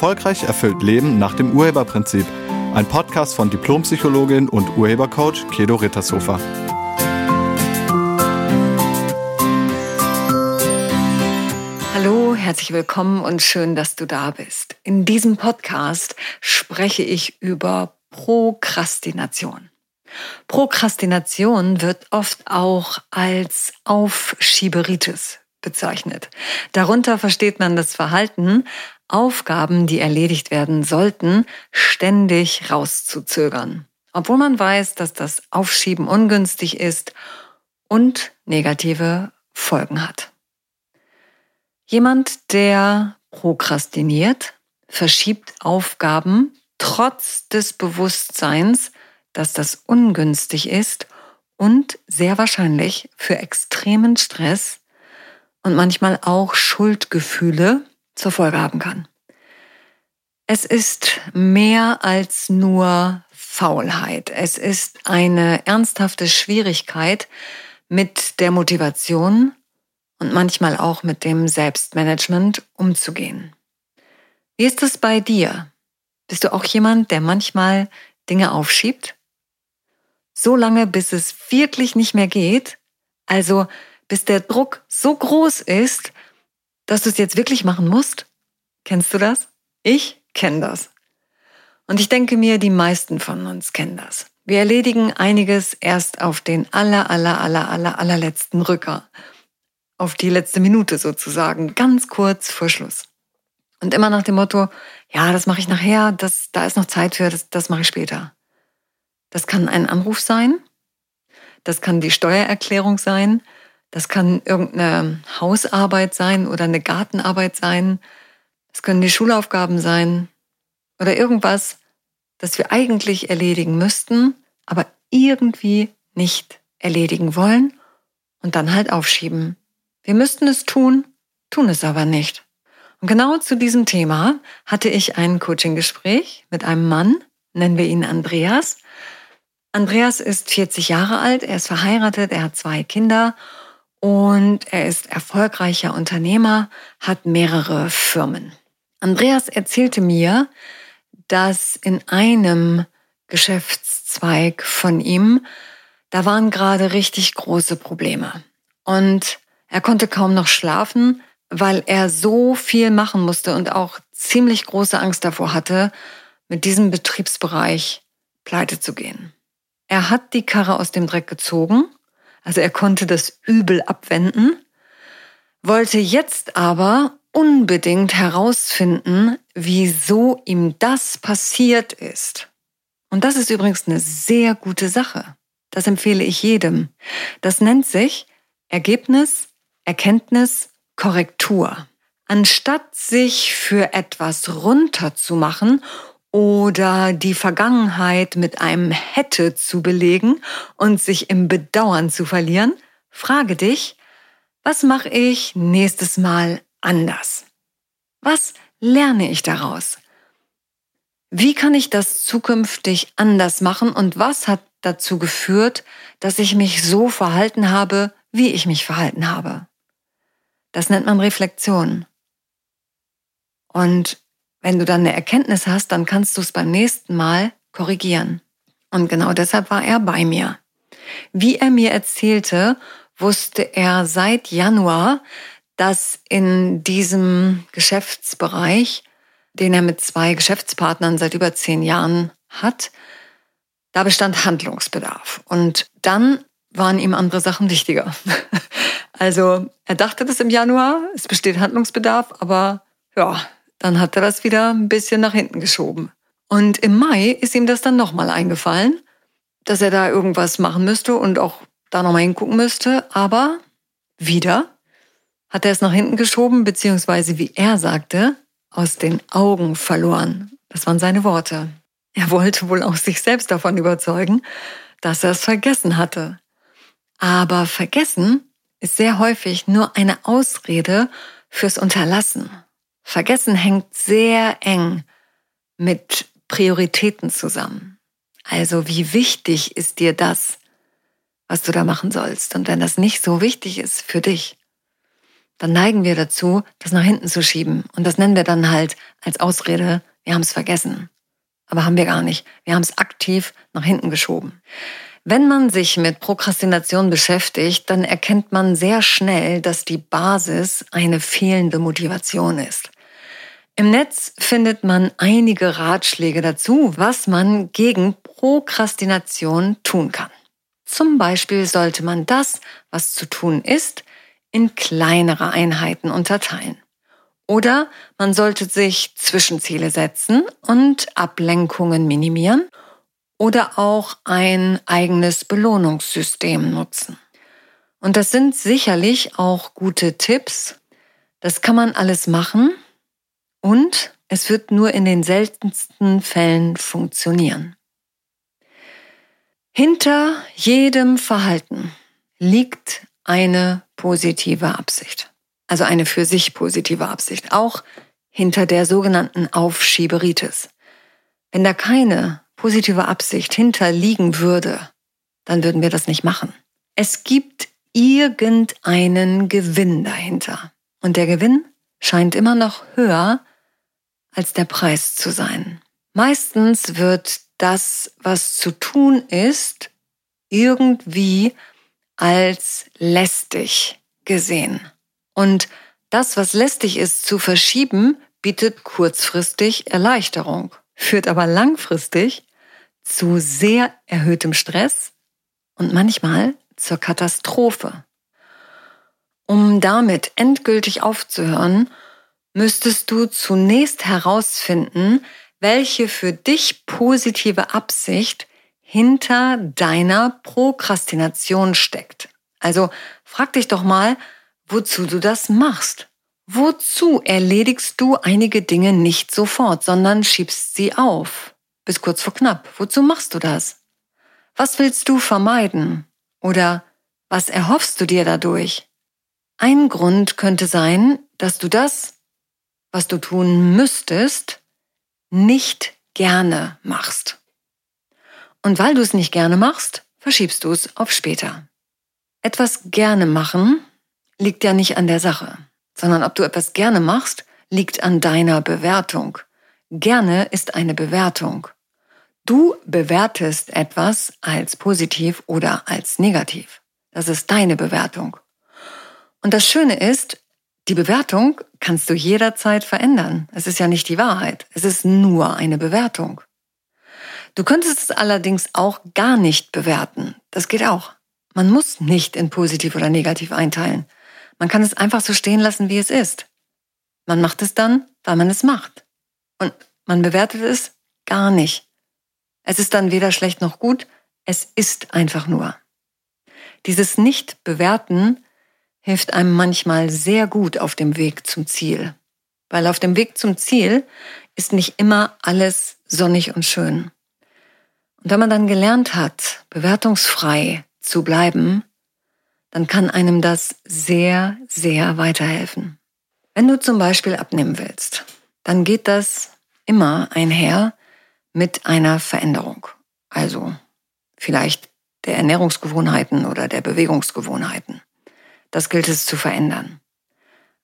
Erfolgreich erfüllt Leben nach dem Urheberprinzip. Ein Podcast von Diplompsychologin und Urhebercoach Kedo Rittershofer. Hallo, herzlich willkommen und schön, dass du da bist. In diesem Podcast spreche ich über Prokrastination. Prokrastination wird oft auch als Aufschieberitis bezeichnet. Darunter versteht man das Verhalten, Aufgaben, die erledigt werden sollten, ständig rauszuzögern. Obwohl man weiß, dass das Aufschieben ungünstig ist und negative Folgen hat. Jemand, der prokrastiniert, verschiebt Aufgaben trotz des Bewusstseins, dass das ungünstig ist und sehr wahrscheinlich für extremen Stress und manchmal auch Schuldgefühle zur Folge haben kann. Es ist mehr als nur Faulheit. Es ist eine ernsthafte Schwierigkeit mit der Motivation und manchmal auch mit dem Selbstmanagement umzugehen. Wie ist es bei dir? Bist du auch jemand, der manchmal Dinge aufschiebt? So lange, bis es wirklich nicht mehr geht, also bis der Druck so groß ist, dass du es jetzt wirklich machen musst? Kennst du das? Ich kenne das. Und ich denke mir, die meisten von uns kennen das. Wir erledigen einiges erst auf den aller, aller, aller, aller, allerletzten Rücker. Auf die letzte Minute sozusagen, ganz kurz vor Schluss. Und immer nach dem Motto, ja, das mache ich nachher, das, da ist noch Zeit für, das, das mache ich später. Das kann ein Anruf sein, das kann die Steuererklärung sein, das kann irgendeine Hausarbeit sein oder eine Gartenarbeit sein. Es können die Schulaufgaben sein oder irgendwas, das wir eigentlich erledigen müssten, aber irgendwie nicht erledigen wollen und dann halt aufschieben. Wir müssten es tun, tun es aber nicht. Und genau zu diesem Thema hatte ich ein Coaching-Gespräch mit einem Mann, nennen wir ihn Andreas. Andreas ist 40 Jahre alt, er ist verheiratet, er hat zwei Kinder und er ist erfolgreicher Unternehmer, hat mehrere Firmen. Andreas erzählte mir, dass in einem Geschäftszweig von ihm, da waren gerade richtig große Probleme. Und er konnte kaum noch schlafen, weil er so viel machen musste und auch ziemlich große Angst davor hatte, mit diesem Betriebsbereich pleite zu gehen. Er hat die Karre aus dem Dreck gezogen also er konnte das Übel abwenden, wollte jetzt aber unbedingt herausfinden, wieso ihm das passiert ist. Und das ist übrigens eine sehr gute Sache. Das empfehle ich jedem. Das nennt sich Ergebnis, Erkenntnis, Korrektur. Anstatt sich für etwas runterzumachen oder die Vergangenheit mit einem hätte zu belegen und sich im Bedauern zu verlieren, frage dich, was mache ich nächstes Mal anders? Was lerne ich daraus? Wie kann ich das zukünftig anders machen und was hat dazu geführt, dass ich mich so verhalten habe, wie ich mich verhalten habe? Das nennt man Reflexion. Und wenn du dann eine Erkenntnis hast, dann kannst du es beim nächsten Mal korrigieren. Und genau deshalb war er bei mir. Wie er mir erzählte, wusste er seit Januar, dass in diesem Geschäftsbereich, den er mit zwei Geschäftspartnern seit über zehn Jahren hat, da bestand Handlungsbedarf. Und dann waren ihm andere Sachen wichtiger. Also er dachte das im Januar, es besteht Handlungsbedarf, aber ja, dann hat er das wieder ein bisschen nach hinten geschoben. Und im Mai ist ihm das dann nochmal eingefallen, dass er da irgendwas machen müsste und auch da nochmal hingucken müsste. Aber wieder hat er es nach hinten geschoben, beziehungsweise wie er sagte, aus den Augen verloren. Das waren seine Worte. Er wollte wohl auch sich selbst davon überzeugen, dass er es vergessen hatte. Aber vergessen ist sehr häufig nur eine Ausrede fürs Unterlassen. Vergessen hängt sehr eng mit Prioritäten zusammen. Also wie wichtig ist dir das, was du da machen sollst? Und wenn das nicht so wichtig ist für dich, dann neigen wir dazu, das nach hinten zu schieben. Und das nennen wir dann halt als Ausrede, wir haben es vergessen. Aber haben wir gar nicht. Wir haben es aktiv nach hinten geschoben. Wenn man sich mit Prokrastination beschäftigt, dann erkennt man sehr schnell, dass die Basis eine fehlende Motivation ist. Im Netz findet man einige Ratschläge dazu, was man gegen Prokrastination tun kann. Zum Beispiel sollte man das, was zu tun ist, in kleinere Einheiten unterteilen. Oder man sollte sich Zwischenziele setzen und Ablenkungen minimieren oder auch ein eigenes Belohnungssystem nutzen. Und das sind sicherlich auch gute Tipps. Das kann man alles machen und es wird nur in den seltensten Fällen funktionieren. Hinter jedem Verhalten liegt eine positive Absicht. Also eine für sich positive Absicht. Auch hinter der sogenannten Aufschieberitis. Wenn da keine positive Absicht hinterliegen würde, dann würden wir das nicht machen. Es gibt irgendeinen Gewinn dahinter. Und der Gewinn scheint immer noch höher als der Preis zu sein. Meistens wird das, was zu tun ist, irgendwie als lästig gesehen. Und das, was lästig ist, zu verschieben, bietet kurzfristig Erleichterung, führt aber langfristig zu sehr erhöhtem Stress und manchmal zur Katastrophe. Um damit endgültig aufzuhören, müsstest du zunächst herausfinden, welche für dich positive Absicht hinter deiner Prokrastination steckt. Also frag dich doch mal, wozu du das machst. Wozu erledigst du einige Dinge nicht sofort, sondern schiebst sie auf? Bis kurz vor knapp. Wozu machst du das? Was willst du vermeiden? Oder was erhoffst du dir dadurch? Ein Grund könnte sein, dass du das, was du tun müsstest, nicht gerne machst. Und weil du es nicht gerne machst, verschiebst du es auf später. Etwas gerne machen liegt ja nicht an der Sache, sondern ob du etwas gerne machst, liegt an deiner Bewertung. Gerne ist eine Bewertung. Du bewertest etwas als positiv oder als negativ. Das ist deine Bewertung. Und das Schöne ist, die Bewertung kannst du jederzeit verändern. Es ist ja nicht die Wahrheit. Es ist nur eine Bewertung. Du könntest es allerdings auch gar nicht bewerten. Das geht auch. Man muss nicht in positiv oder negativ einteilen. Man kann es einfach so stehen lassen, wie es ist. Man macht es dann, weil man es macht. Und man bewertet es gar nicht. Es ist dann weder schlecht noch gut, es ist einfach nur. Dieses Nicht-Bewerten hilft einem manchmal sehr gut auf dem Weg zum Ziel. Weil auf dem Weg zum Ziel ist nicht immer alles sonnig und schön. Und wenn man dann gelernt hat, bewertungsfrei zu bleiben, dann kann einem das sehr, sehr weiterhelfen. Wenn du zum Beispiel abnehmen willst, dann geht das immer einher mit einer Veränderung. Also vielleicht der Ernährungsgewohnheiten oder der Bewegungsgewohnheiten. Das gilt es zu verändern.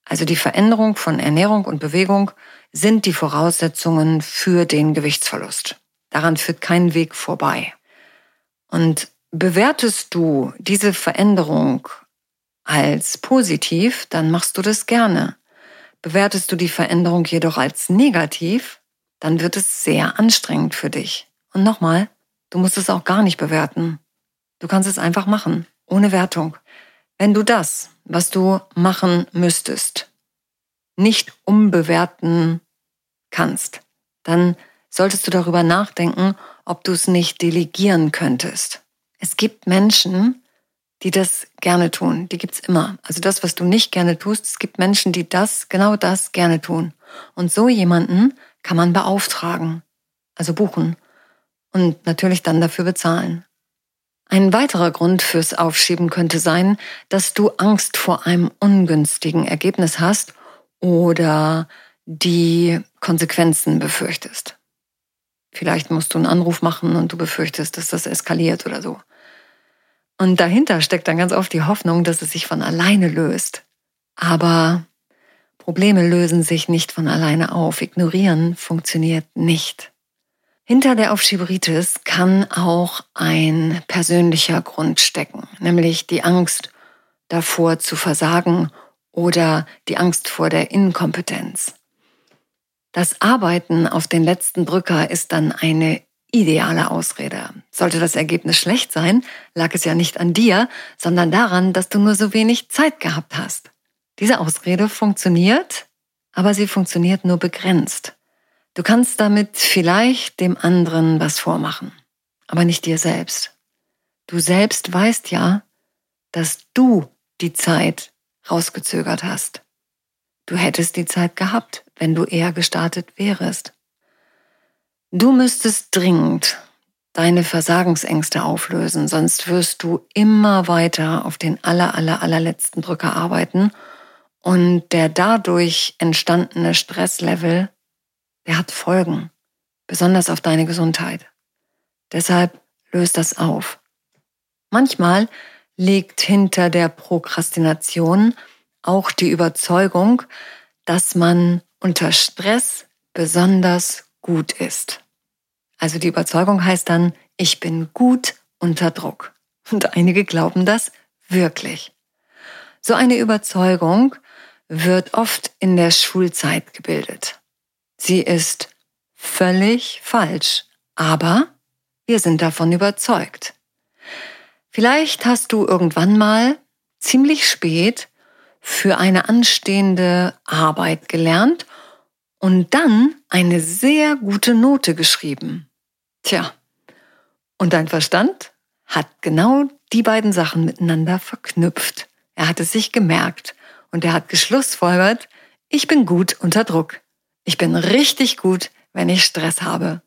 Also die Veränderung von Ernährung und Bewegung sind die Voraussetzungen für den Gewichtsverlust. Daran führt kein Weg vorbei. Und bewertest du diese Veränderung als positiv, dann machst du das gerne. Bewertest du die Veränderung jedoch als negativ, dann wird es sehr anstrengend für dich. Und nochmal, du musst es auch gar nicht bewerten. Du kannst es einfach machen, ohne Wertung. Wenn du das, was du machen müsstest, nicht umbewerten kannst, dann solltest du darüber nachdenken, ob du es nicht delegieren könntest. Es gibt Menschen, die das gerne tun. Die gibt's immer. Also das, was du nicht gerne tust, es gibt Menschen, die das, genau das gerne tun. Und so jemanden kann man beauftragen, also buchen und natürlich dann dafür bezahlen. Ein weiterer Grund fürs Aufschieben könnte sein, dass du Angst vor einem ungünstigen Ergebnis hast oder die Konsequenzen befürchtest. Vielleicht musst du einen Anruf machen und du befürchtest, dass das eskaliert oder so. Und dahinter steckt dann ganz oft die Hoffnung, dass es sich von alleine löst. Aber Probleme lösen sich nicht von alleine auf. Ignorieren funktioniert nicht. Hinter der Aufschieberitis kann auch ein persönlicher Grund stecken, nämlich die Angst davor zu versagen oder die Angst vor der Inkompetenz. Das Arbeiten auf den letzten Drücker ist dann eine ideale Ausrede. Sollte das Ergebnis schlecht sein, lag es ja nicht an dir, sondern daran, dass du nur so wenig Zeit gehabt hast. Diese Ausrede funktioniert, aber sie funktioniert nur begrenzt. Du kannst damit vielleicht dem anderen was vormachen, aber nicht dir selbst. Du selbst weißt ja, dass du die Zeit rausgezögert hast. Du hättest die Zeit gehabt, wenn du eher gestartet wärest. Du müsstest dringend deine Versagensängste auflösen, sonst wirst du immer weiter auf den aller, aller, allerletzten Drücker arbeiten und der dadurch entstandene Stresslevel, der hat Folgen, besonders auf deine Gesundheit. Deshalb löst das auf. Manchmal liegt hinter der Prokrastination auch die Überzeugung, dass man unter Stress besonders gut ist. Also die Überzeugung heißt dann, ich bin gut unter Druck. Und einige glauben das wirklich. So eine Überzeugung wird oft in der Schulzeit gebildet. Sie ist völlig falsch, aber wir sind davon überzeugt. Vielleicht hast du irgendwann mal ziemlich spät für eine anstehende Arbeit gelernt und dann eine sehr gute Note geschrieben. Tja, und dein Verstand hat genau die beiden Sachen miteinander verknüpft. Er hat es sich gemerkt und er hat geschlussfolgert, ich bin gut unter Druck. Ich bin richtig gut, wenn ich Stress habe.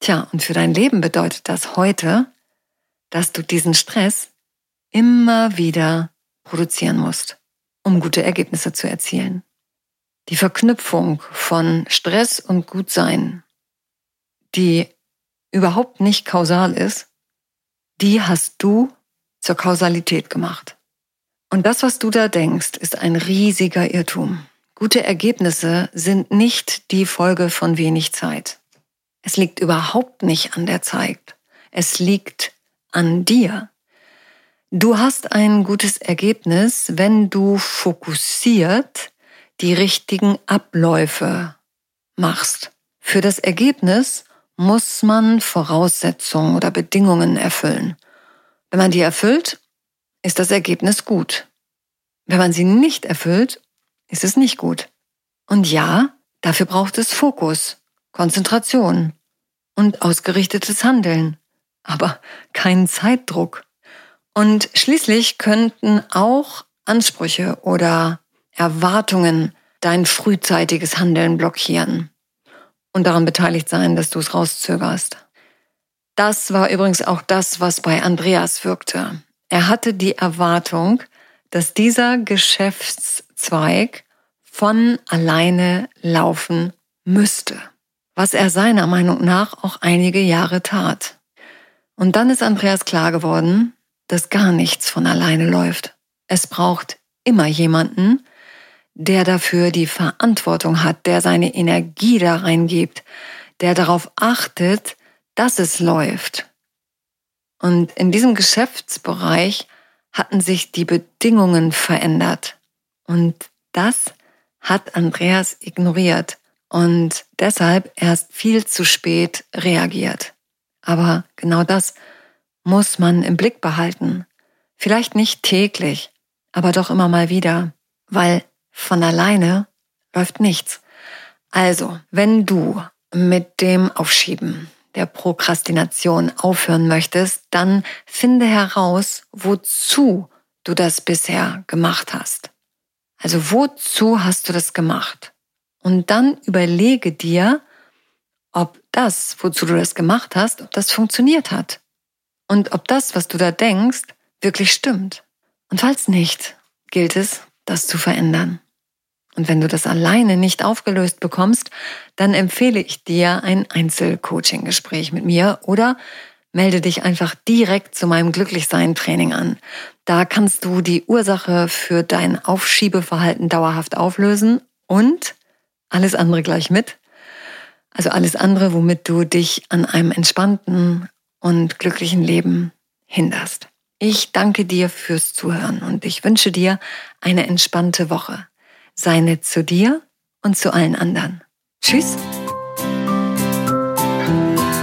Tja, und für dein Leben bedeutet das heute, dass du diesen Stress immer wieder produzieren musst, um gute Ergebnisse zu erzielen. Die Verknüpfung von Stress und Gutsein, die überhaupt nicht kausal ist, die hast du zur Kausalität gemacht. Und das, was du da denkst, ist ein riesiger Irrtum. Gute Ergebnisse sind nicht die Folge von wenig Zeit. Es liegt überhaupt nicht an der Zeit. Es liegt an dir. Du hast ein gutes Ergebnis, wenn du fokussiert die richtigen Abläufe machst. Für das Ergebnis muss man Voraussetzungen oder Bedingungen erfüllen. Wenn man die erfüllt, ist das Ergebnis gut. Wenn man sie nicht erfüllt, ist es nicht gut. Und ja, dafür braucht es Fokus, Konzentration und ausgerichtetes Handeln aber keinen Zeitdruck. Und schließlich könnten auch Ansprüche oder Erwartungen dein frühzeitiges Handeln blockieren und daran beteiligt sein, dass du es rauszögerst. Das war übrigens auch das, was bei Andreas wirkte. Er hatte die Erwartung, dass dieser Geschäftszweig von alleine laufen müsste, was er seiner Meinung nach auch einige Jahre tat. Und dann ist Andreas klar geworden, dass gar nichts von alleine läuft. Es braucht immer jemanden, der dafür die Verantwortung hat, der seine Energie da reingibt, der darauf achtet, dass es läuft. Und in diesem Geschäftsbereich hatten sich die Bedingungen verändert. Und das hat Andreas ignoriert und deshalb erst viel zu spät reagiert. Aber genau das muss man im Blick behalten. Vielleicht nicht täglich, aber doch immer mal wieder, weil von alleine läuft nichts. Also, wenn du mit dem Aufschieben der Prokrastination aufhören möchtest, dann finde heraus, wozu du das bisher gemacht hast. Also wozu hast du das gemacht? Und dann überlege dir, ob das, wozu du das gemacht hast, ob das funktioniert hat. Und ob das, was du da denkst, wirklich stimmt. Und falls nicht, gilt es, das zu verändern. Und wenn du das alleine nicht aufgelöst bekommst, dann empfehle ich dir ein Einzelcoaching-Gespräch mit mir oder melde dich einfach direkt zu meinem Glücklichsein-Training an. Da kannst du die Ursache für dein Aufschiebeverhalten dauerhaft auflösen und alles andere gleich mit. Also alles andere, womit du dich an einem entspannten und glücklichen Leben hinderst. Ich danke dir fürs Zuhören und ich wünsche dir eine entspannte Woche. Sei nett zu dir und zu allen anderen. Tschüss.